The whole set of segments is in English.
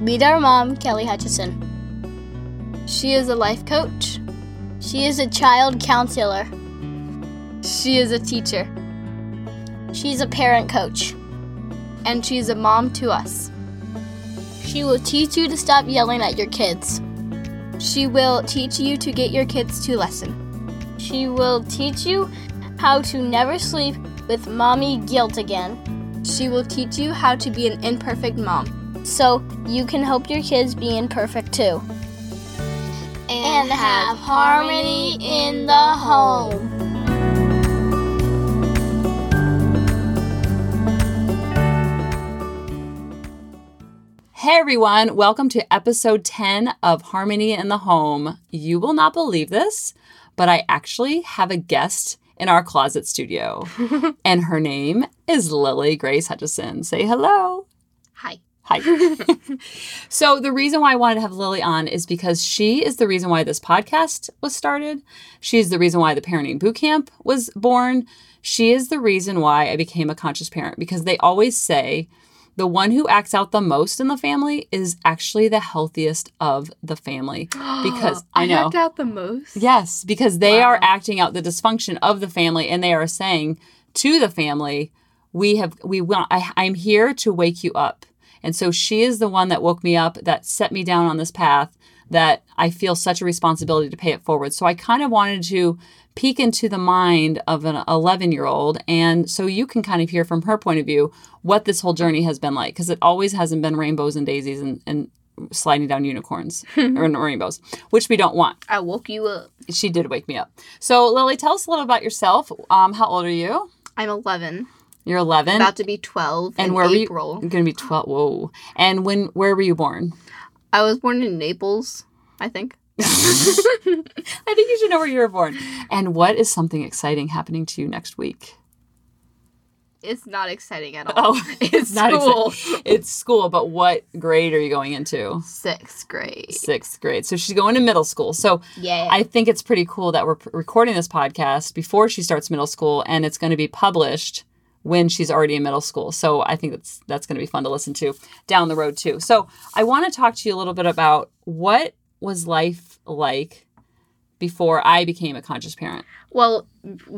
Meet our mom, Kelly Hutchison. She is a life coach. She is a child counselor. She is a teacher. She's a parent coach. And she's a mom to us. She will teach you to stop yelling at your kids. She will teach you to get your kids to listen. She will teach you how to never sleep with mommy guilt again. She will teach you how to be an imperfect mom so you can help your kids be imperfect too. And have harmony in the home. Hey everyone, welcome to episode 10 of Harmony in the Home. You will not believe this, but I actually have a guest in our closet studio, and her name is Lily Grace Hutchison. Say hello. Hi. Hi. so, the reason why I wanted to have Lily on is because she is the reason why this podcast was started. She's the reason why the Parenting Bootcamp was born. She is the reason why I became a conscious parent because they always say the one who acts out the most in the family is actually the healthiest of the family. Because I know. act out the most. Yes, because they are acting out the dysfunction of the family and they are saying to the family, we have we want I, I'm here to wake you up. And so she is the one that woke me up, that set me down on this path that I feel such a responsibility to pay it forward. So I kind of wanted to peek into the mind of an 11 year old. And so you can kind of hear from her point of view what this whole journey has been like, because it always hasn't been rainbows and daisies and, and sliding down unicorns or rainbows, which we don't want I woke you up. she did wake me up. So, Lily, tell us a little about yourself. Um, how old are you? I'm 11, You're 11. about to be 12 and in where April. were you? You're gonna be 12. Whoa. And when? Where were you born? I was born in Naples, I think. I think you should know where you were born. And what is something exciting happening to you next week? It's not exciting at all. Oh, it's not school. exciting. It's school, but what grade are you going into? Sixth grade. Sixth grade. So she's going to middle school. So Yeah. I think it's pretty cool that we're recording this podcast before she starts middle school, and it's going to be published when she's already in middle school. So I think that's that's going to be fun to listen to down the road too. So I want to talk to you a little bit about what was life like before I became a conscious parent. well,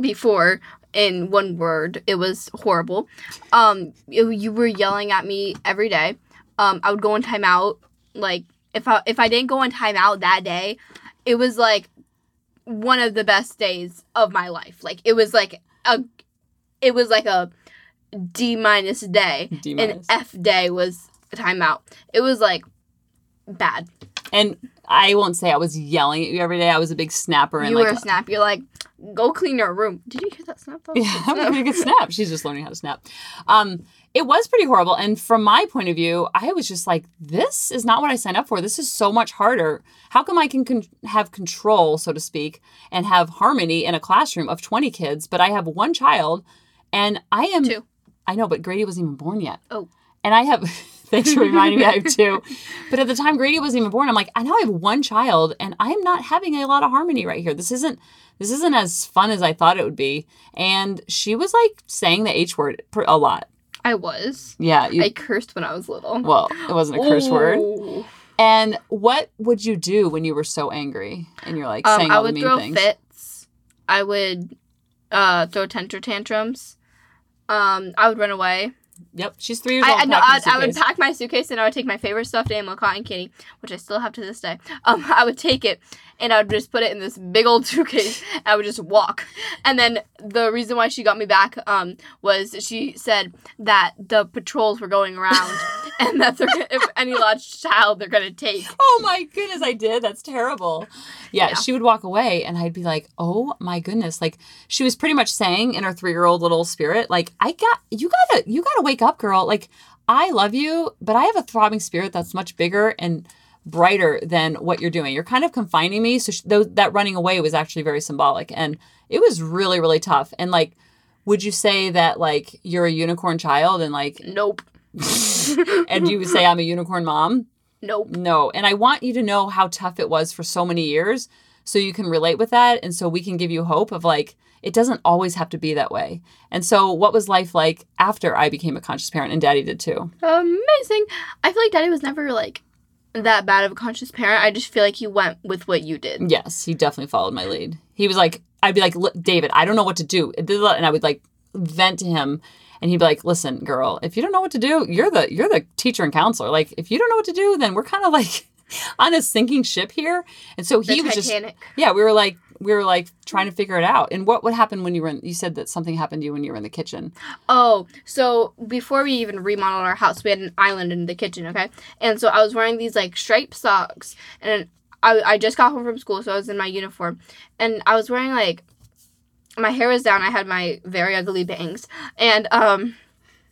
before, in one word, it was horrible. Um, you, you were yelling at me every day. Um, I would go in timeout. Like if I if I didn't go in timeout that day, it was like one of the best days of my life. Like it was like a, it was like a D minus day. D An minus. F day was a timeout. It was like bad. And I won't say I was yelling at you every day. I was a big snapper and you like were a snap. You're like, go clean your room. Did you hear that snap? That Yeah, I'm snap. a good snap. She's just learning how to snap. Um, it was pretty horrible. And from my point of view, I was just like, this is not what I signed up for. This is so much harder. How come I can con- have control, so to speak, and have harmony in a classroom of 20 kids, but I have one child and I am. Two. I know, but Grady wasn't even born yet. Oh. And I have. Thanks for reminding me. I have two. But at the time Grady wasn't even born, I'm like, I now I have one child, and I'm not having a lot of harmony right here. This isn't this isn't as fun as I thought it would be. And she was like saying the H word a lot. I was. Yeah. You, I cursed when I was little. well, it wasn't a curse word. And what would you do when you were so angry and you're like Um, saying I all the would mean throw things? fits. I would uh, throw tantrums. Um, I would run away. Yep. She's three years old. I, I, no, a I would pack my suitcase and I would take my favorite stuffed animal, cotton candy, which I still have to this day. Um, I would take it and I would just put it in this big old suitcase. And I would just walk. And then the reason why she got me back um, was she said that the patrols were going around and that they're, if any lost child they're gonna take. Oh my goodness, I did. That's terrible. Yeah, Yeah. she would walk away and I'd be like, oh my goodness. Like she was pretty much saying in her three year old little spirit, like, I got, you gotta, you gotta wake up, girl. Like, I love you, but I have a throbbing spirit that's much bigger and brighter than what you're doing. You're kind of confining me. So she, those, that running away was actually very symbolic. And it was really, really tough. And like, would you say that like you're a unicorn child and like, Nope. and you would say I'm a unicorn mom? Nope. No. And I want you to know how tough it was for so many years. so you can relate with that and so we can give you hope of like it doesn't always have to be that way. And so what was life like after I became a conscious parent and daddy did too? Amazing. I feel like daddy was never like that bad of a conscious parent. I just feel like he went with what you did. Yes, he definitely followed my lead. He was like I'd be like, David, I don't know what to do. And I would like vent to him and he'd be like, "Listen, girl, if you don't know what to do, you're the you're the teacher and counselor. Like if you don't know what to do, then we're kind of like on a sinking ship here." And so he The was just yeah, we were like we were like trying to figure it out. And what would happen when you were in you said that something happened to you when you were in the kitchen. Oh, so before we even remodeled our house, we had an island in the kitchen, okay? And so I was wearing these like striped socks, and I, I just got home from school, so I was in my uniform, and I was wearing like my hair was down. I had my very ugly bangs, and um,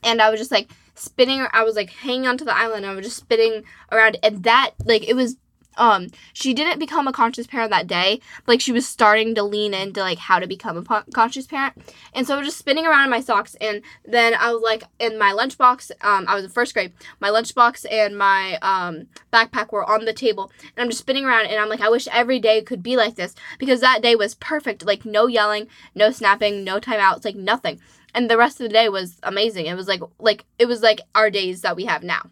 and I was just like spinning. I was like hanging onto the island. I was just spinning around, and that like it was. Um, she didn't become a conscious parent that day. Like she was starting to lean into like how to become a po- conscious parent, and so I was just spinning around in my socks. And then I was like in my lunchbox. Um, I was in first grade. My lunchbox and my um backpack were on the table, and I'm just spinning around. And I'm like, I wish every day could be like this because that day was perfect. Like no yelling, no snapping, no timeouts, like nothing. And the rest of the day was amazing. It was like like it was like our days that we have now.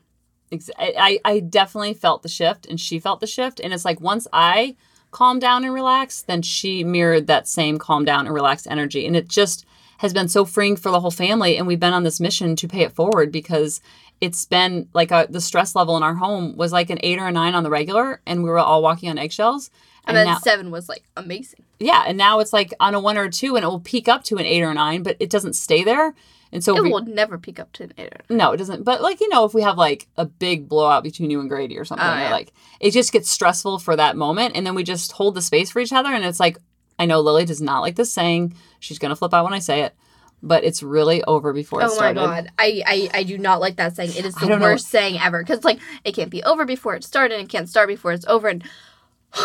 I, I definitely felt the shift and she felt the shift. And it's like once I calmed down and relaxed, then she mirrored that same calm down and relaxed energy. And it just has been so freeing for the whole family. And we've been on this mission to pay it forward because it's been like a, the stress level in our home was like an eight or a nine on the regular. And we were all walking on eggshells. And, then now, seven was like amazing. yeah, and now it's like on a one or a two, and it will peak up to an eight or a nine, but it doesn't stay there. And so It we- will never peak up to an eight. no, it doesn't. But like you know, if we have like a big blowout between you and Grady or something, Oh, or, yeah. like it just gets stressful for that moment, and then we just hold the space for each other, and it's like I know Lily does not like this saying. She's gonna flip out when I say it, but it's really over before it Oh my started. god, I, I I do not like that saying. It is the don't know. worst saying ever because like it can't be over before it started, and it can't start before it's over. And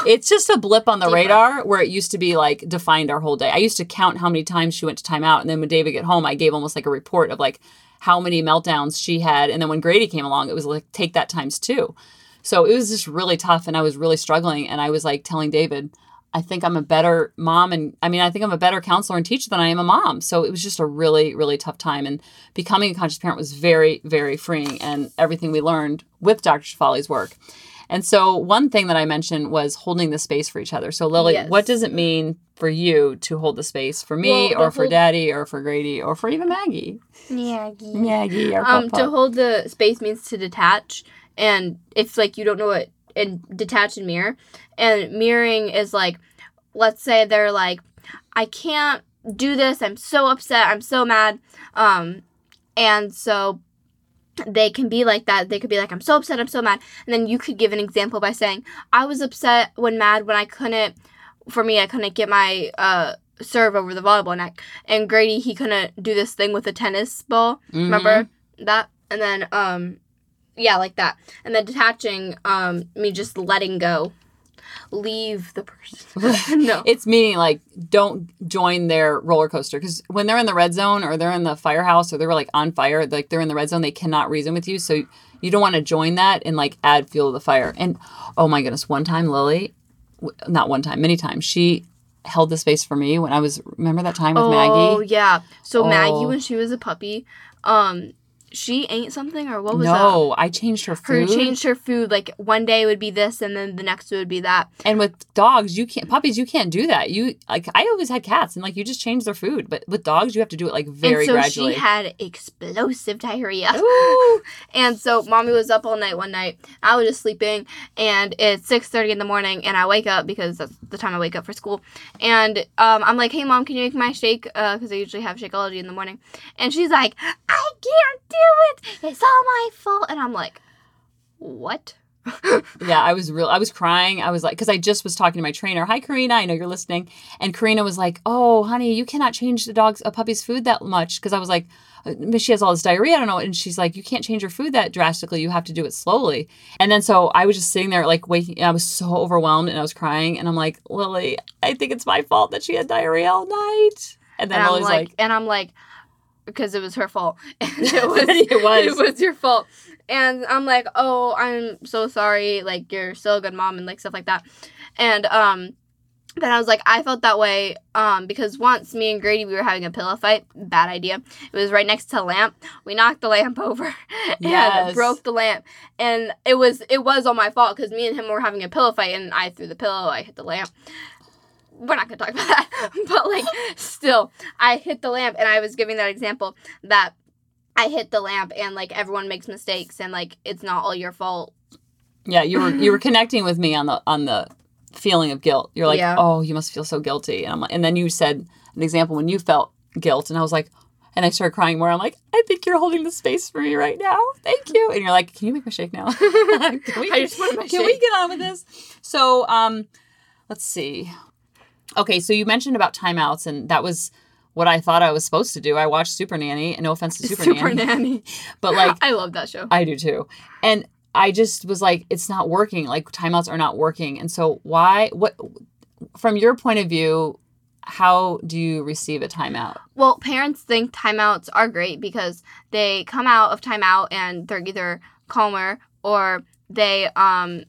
It's just a blip on the radar where it used to be like defined our whole day. I used to count how many times she went to timeout, and then when David get home, I gave almost like a report of like how many meltdowns she had, and then when Grady came along, it was like take that times two. So it was just really tough, and I was really struggling, and I was like telling David, I think I'm a better mom, and I mean I think I'm a better counselor and teacher than I am a mom. So it was just a really really tough time, and becoming a conscious parent was very very freeing, and everything we learned with Dr. Shefali's work. And so one thing that I mentioned was holding the space for each other. So Lily, Yes. what does it mean for you to hold the space for me Well, or for whole- Daddy or for Grady or for even Maggie? Maggie, our um, papa. to hold the space means to detach, and it's like you don't know what and detach and mirror, and mirroring is like, let's say they're like, I can't do this. I'm so upset. I'm so mad. Um, and so they can be like that. They could be like, I'm so upset, I'm so mad. And then you could give an example by saying, I was upset when mad when I couldn't, for me, I couldn't get my uh, serve over the volleyball net. And Grady, he couldn't do this thing with a tennis ball. Mhm. Remember that? And then, um, yeah, like that. And then detaching, um, me just letting go. Leave the person. no. It's meaning like don't join their roller coaster because when they're in the red zone or they're in the firehouse or they're like on fire, like they're in the red zone, they cannot reason with you. So you don't want to join that and like add fuel to the fire. And oh my goodness, one time Lily, not one time, many times, she held the space for me when I was. Remember that time with oh, Maggie? Oh yeah. So Maggie, Oh. when she was a puppy, um, she ate something or what was that? No, I changed her food. Her changed her food. Like one day would be this, and then the next would be that. And with dogs, you can't puppies, you can't do that. You like I always had cats and like you just change their food, but with dogs you have to do it like very and so gradually. she had explosive diarrhea. Ooh. And so mommy was up all night one night. I was just sleeping, and it's six thirty in the morning, and I wake up because that's the time I wake up for school. And um, I'm like, "Hey mom, can you make my shake?" Because I usually have Shakeology in the morning. And she's like, "I can't do it. It's all my fault." And I'm like, "What?" Yeah, I was real. I was crying. I was like, because I just was talking to my trainer. Hi, Karina. I know you're listening. And Karina was like, "Oh, honey, you cannot change the dog's a puppy's food that much." Because I was like, uh, she has all this diarrhea. I don't know." And she's like, "You can't change her food that drastically. You have to do it slowly." And then so I was just sitting there, like waking. I was so overwhelmed and I was crying. And I'm like, Lily, I think it's my fault that she had diarrhea all night. And then and I'm Lily's like, like, and I'm like, because it was her fault. And it was, It was. it was your fault. And I'm like, oh, I'm so sorry. Like you're still a good mom and like stuff like that. And um, then I was like, I felt that way um, because once me and Grady we were having a pillow fight. Bad idea. It was right next to a lamp. We knocked the lamp over and Yes. broke the lamp, and it was it was all my fault because me and him were having a pillow fight, and I threw the pillow. I hit the lamp. We're not gonna talk about that, but like still, I hit the lamp, and I was giving that example that I hit the lamp, and like everyone makes mistakes, and like it's not all your fault. Yeah, you were you were connecting with me on the on the feeling of guilt. You're like, Yeah. oh, you must feel so guilty, and I'm like, and then you said an example when you felt guilt, and I was like, and I started crying more. I'm like, I think you're holding the space for me right now. Thank you. And you're like, can you make my shake now? can we, I just wanted my can we get on with this? So, um, let's see. Okay, so you mentioned about timeouts, and that was what I thought I was supposed to do. I watched Super Nanny, and no offense to Super, Super Nanny, nanny. but like I love that show. I do too. And I just was like, it's not working. Like timeouts are not working. And so why what from your point of view, how do you receive a timeout? Well, parents think timeouts are great because they come out of timeout and they're either calmer or they um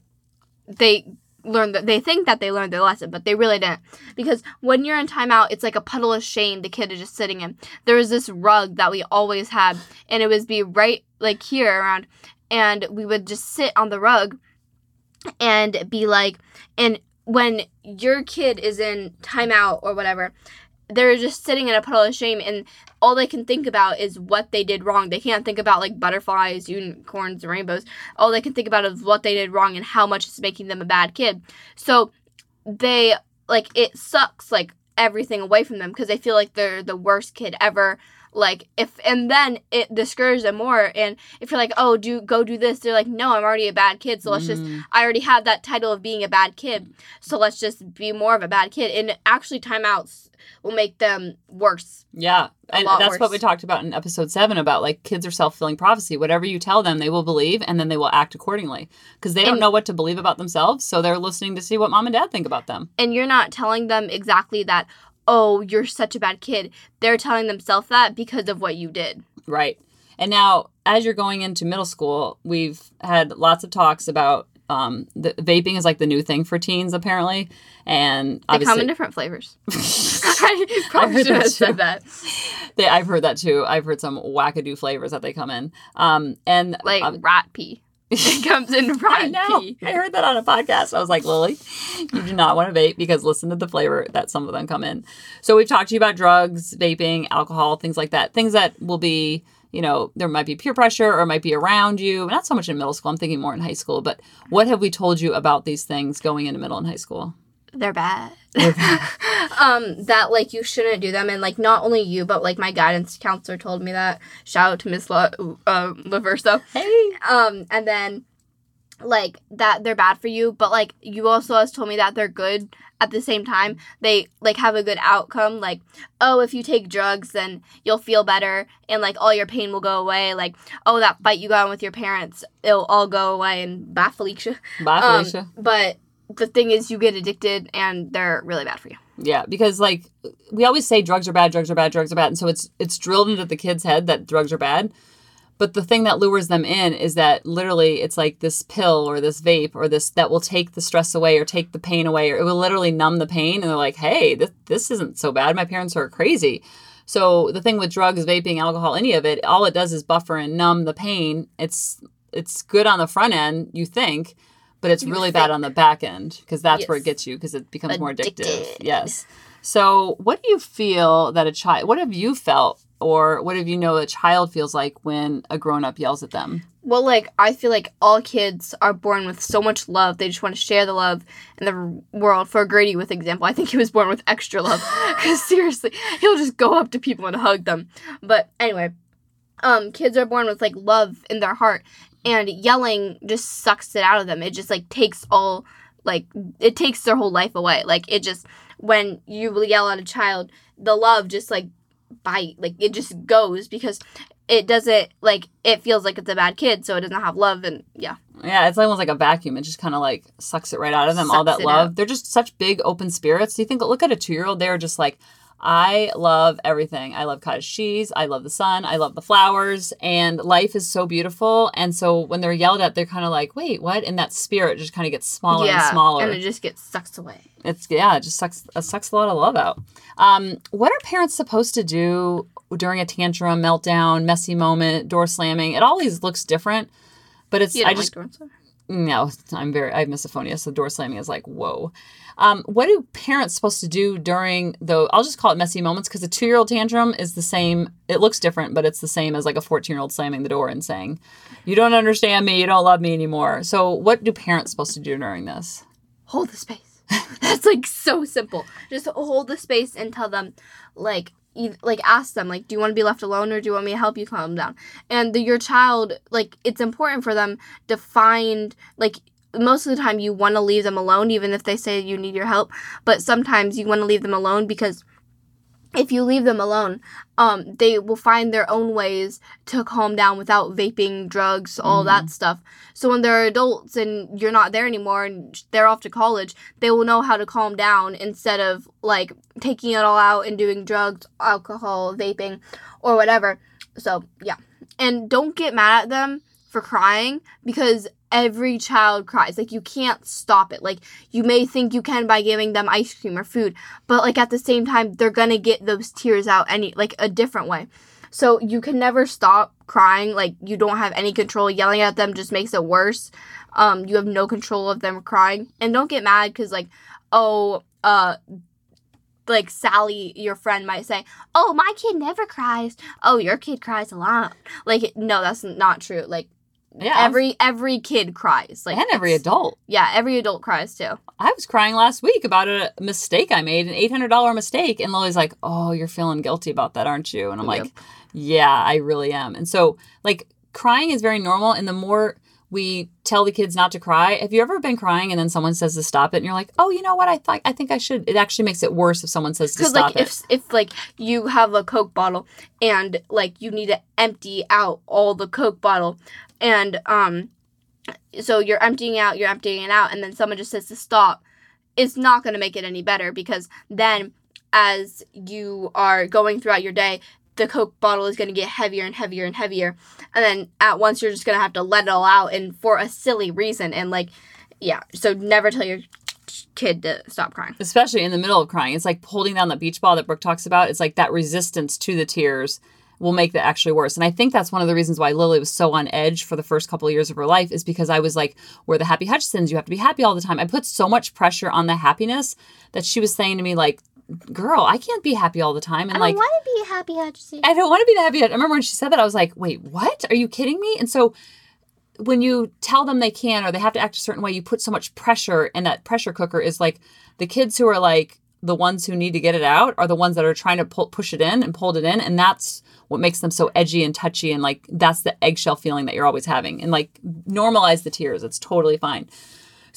they learn that they think that they learned their lesson, but they really didn't. Because when you're in timeout, it's like a puddle of shame the kid is just sitting in. There was this rug that we always had, and it would be right like here around, and we would just sit on the rug and be like, and when your kid is in timeout or whatever, they're just sitting in a puddle of shame and all they can think about is what they did wrong. They can't think about like butterflies, unicorns, rainbows. All they can think about is what they did wrong and how much it's making them a bad kid. So they like it sucks like everything away from them because they feel like they're the worst kid ever. Like if and then it discourages them more. And if you're like, oh, do go do this, they're like, no, I'm already a bad kid. So let's just Mm, I already have that title of being a bad kid, so let's just be more of a bad kid. And actually, timeouts will make them worse. yeah. And that's what we talked about in episode seven about like kids are self fulfilling prophecy. Whatever you tell them, they will believe and then they will act accordingly. Because they don't know what to believe about themselves. So they're listening to see what mom and dad think about them. And you're not telling them exactly that, oh, you're such a bad kid. They're telling themselves that because of what you did. Right. And now, as you're going into middle school, we've had lots of talks about um, the vaping is like the new thing for teens, apparently. And They come in different flavors. I probably heard should have that said that. they, I've heard that too. I've heard some wackadoo flavors that they come in. Um, and Like um, rat pee. It comes in right now. I heard that on a podcast. I was like, Lily, you do not want to vape because listen to the flavor that some of them come in. So we've talked to you about drugs, vaping, alcohol, things like that. Things that will be, you know, there might be peer pressure or might be around you. Not so much in middle school. I'm thinking more in high school. But what have we told you about these things going into middle and high school? They're bad. um, that like you shouldn't do them, and like not only you, but like my guidance counselor told me that. Shout out to Miss La, uh, Laverso. Hey. Um, and then like that they're bad for you, but like you also has told me that they're good at the same time. They like have a good outcome. Like, oh, if you take drugs, then you'll feel better, and like all your pain will go away. Like, oh, that fight you got with your parents, it'll all go away. And bye, Felicia. Bye, Um, Felicia. but the thing is, you get addicted, and they're really bad for you. Yeah, because like we always say drugs are bad, drugs are bad, drugs are bad, and so it's it's drilled into the kids' head that drugs are bad. But the thing that lures them in is that literally it's like this pill or this vape or this that will take the stress away or take the pain away or it will literally numb the pain and they're like, "Hey, this this isn't so bad. My parents are crazy." So the thing with drugs, vaping, alcohol, any of it, all it does is buffer and numb the pain. It's it's good on the front end, you think, but it's really bad on the back end because that's where it gets you because it becomes more addictive. Yes. So, what do you feel that a child, what have you felt or what have you know a child feels like when a grown up yells at them? Well, like I feel like all kids are born with so much love. They just want to share the love in the world. For Grady, with example, I think he was born with extra love. Because seriously, he'll just go up to people and hug them. But anyway, um, kids are born with like love in their heart, and yelling just sucks it out of them. It just like takes all like it takes their whole life away. Like it just when you yell at a child, the love just like bite like it just goes because it doesn't like it feels like it's a bad kid, so it doesn't have love and yeah. Yeah, it's almost like a vacuum. It just kind of like sucks it right out of them, all that love. out. They're just such big open spirits. Do you think, look at a two year old, they're just like, I love everything. I love cottage cheese. I love the sun. I love the flowers. And life is so beautiful. And so when they're yelled at, they're kind of like, wait, what? And that spirit just kind of gets smaller and smaller. and it just gets sucked away. It's yeah, it just sucks it sucks a lot of love out. Um, what are parents supposed to do during a tantrum, meltdown, messy moment, door slamming? It always looks different, but it's I just like door slam? No, I'm very I have misophonia, so the door slamming is like whoa. Um, what do parents supposed to do during the? I'll just call it messy moments because a two year old tantrum is the same. It looks different, but it's the same as like a fourteen year old slamming the door and saying, "You don't understand me. You don't love me anymore." So, what do parents supposed to do during this? hold the space. That's like so simple. Just hold the space and tell them, like, like ask them, like, do you want to be left alone or do you want me to help you calm down? And the, your child, like, it's important for them to find, like, most of the time you want to leave them alone, even if they say you need your help. But sometimes you want to leave them alone because if you leave them alone, um, they will find their own ways to calm down without vaping, drugs, all that stuff. So when they're adults and you're not there anymore and they're off to college, they will know how to calm down instead of like taking it all out and doing drugs, alcohol, vaping, or whatever. So yeah, and don't get mad at them for crying because every child cries. Like you can't stop it. Like you may think you can by giving them ice cream or food, but like at the same time they're going to get those tears out any like a different way. So you can never stop crying. Like you don't have any control. Yelling at them just makes it worse. Um you have no control of them crying. And don't get mad cuz like oh uh like Sally, your friend might say, "Oh, my kid never cries. Oh, your kid cries a lot." Like, no, that's not true. Like, Yeah, every every kid cries. Like, and every adult. Yeah, every adult cries too. I was crying last week about a mistake I made, an eight hundred dollar mistake, and Lily's like, "Oh, you're feeling guilty about that, aren't you?" And I'm Yep. like, "Yeah, I really am." And so, like, crying is very normal, and the more we tell the kids not to cry, have you ever been crying and then someone says to stop it, and you're like, "Oh, you know what? I thought I think I should." It actually makes it worse if someone says to Because stop like it. if if like you have a Coke bottle and like you need to empty out all the Coke bottle, and um, so you're emptying out, you're emptying it out, and then someone just says to stop, it's not going to make it any better because then as you are going throughout your day, the Coke bottle is going to get heavier and heavier and heavier, and then at once you're just going to have to let it all out, and for a silly reason, and like, yeah, so never tell your kid to stop crying. especially in the middle of crying. It's like holding down the beach ball that Brooke talks about. It's like that resistance to the tears will make that actually worse. And I think that's one of the reasons why Lily was so on edge for the first couple of years of her life is because I was like, we're the happy Hutchinsons. You have to be happy all the time. I put so much pressure on the happiness that she was saying to me, like, girl, I can't be happy all the time. And like, I don't want to be a happy Hutchinson. I don't want to be the happy. I remember when she said that, I was like, wait, what? Are you kidding me? And so when you tell them they can or they have to act a certain way, you put so much pressure, and that pressure cooker is like the kids who are like the ones who need to get it out are the ones that are trying to pull, push it in and pulled it in, and that's what makes them so edgy and touchy, and like that's the eggshell feeling that you're always having, and like normalize the tears. It's totally fine.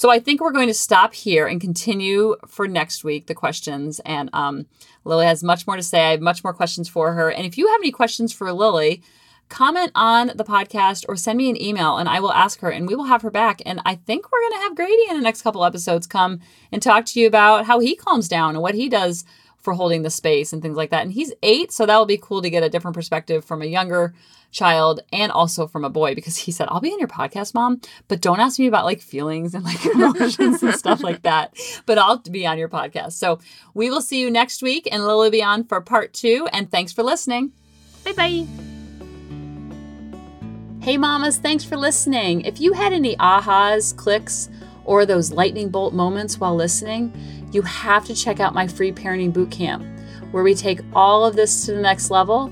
So I think we're going to stop here and continue for next week the questions. And um, Lily has much more to say. I have much more questions for her. And if you have any questions for Lily, comment on the podcast or send me an email and I will ask her and we will have her back. And I think we're going to have Grady in the next couple episodes come and talk to you about how he calms down and what he does for holding the space and things like that. And he's eight, so that will be cool to get a different perspective from a younger child and also from a boy because he said, I'll be on your podcast, mom, but don't ask me about like feelings and like emotions and stuff like that. But I'll be on your podcast. So we will see you next week and Lily will be on for part two. And thanks for listening. Bye bye. Hey, mamas, thanks for listening. If you had any ahas, clicks, or those lightning bolt moments while listening, you have to check out my free parenting boot camp where we take all of this to the next level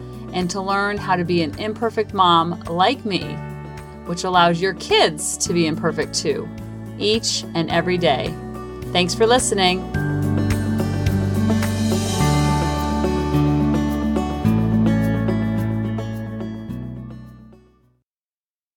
and to learn how to be an imperfect mom like me, which allows your kids to be imperfect too, each and every day. Thanks for listening.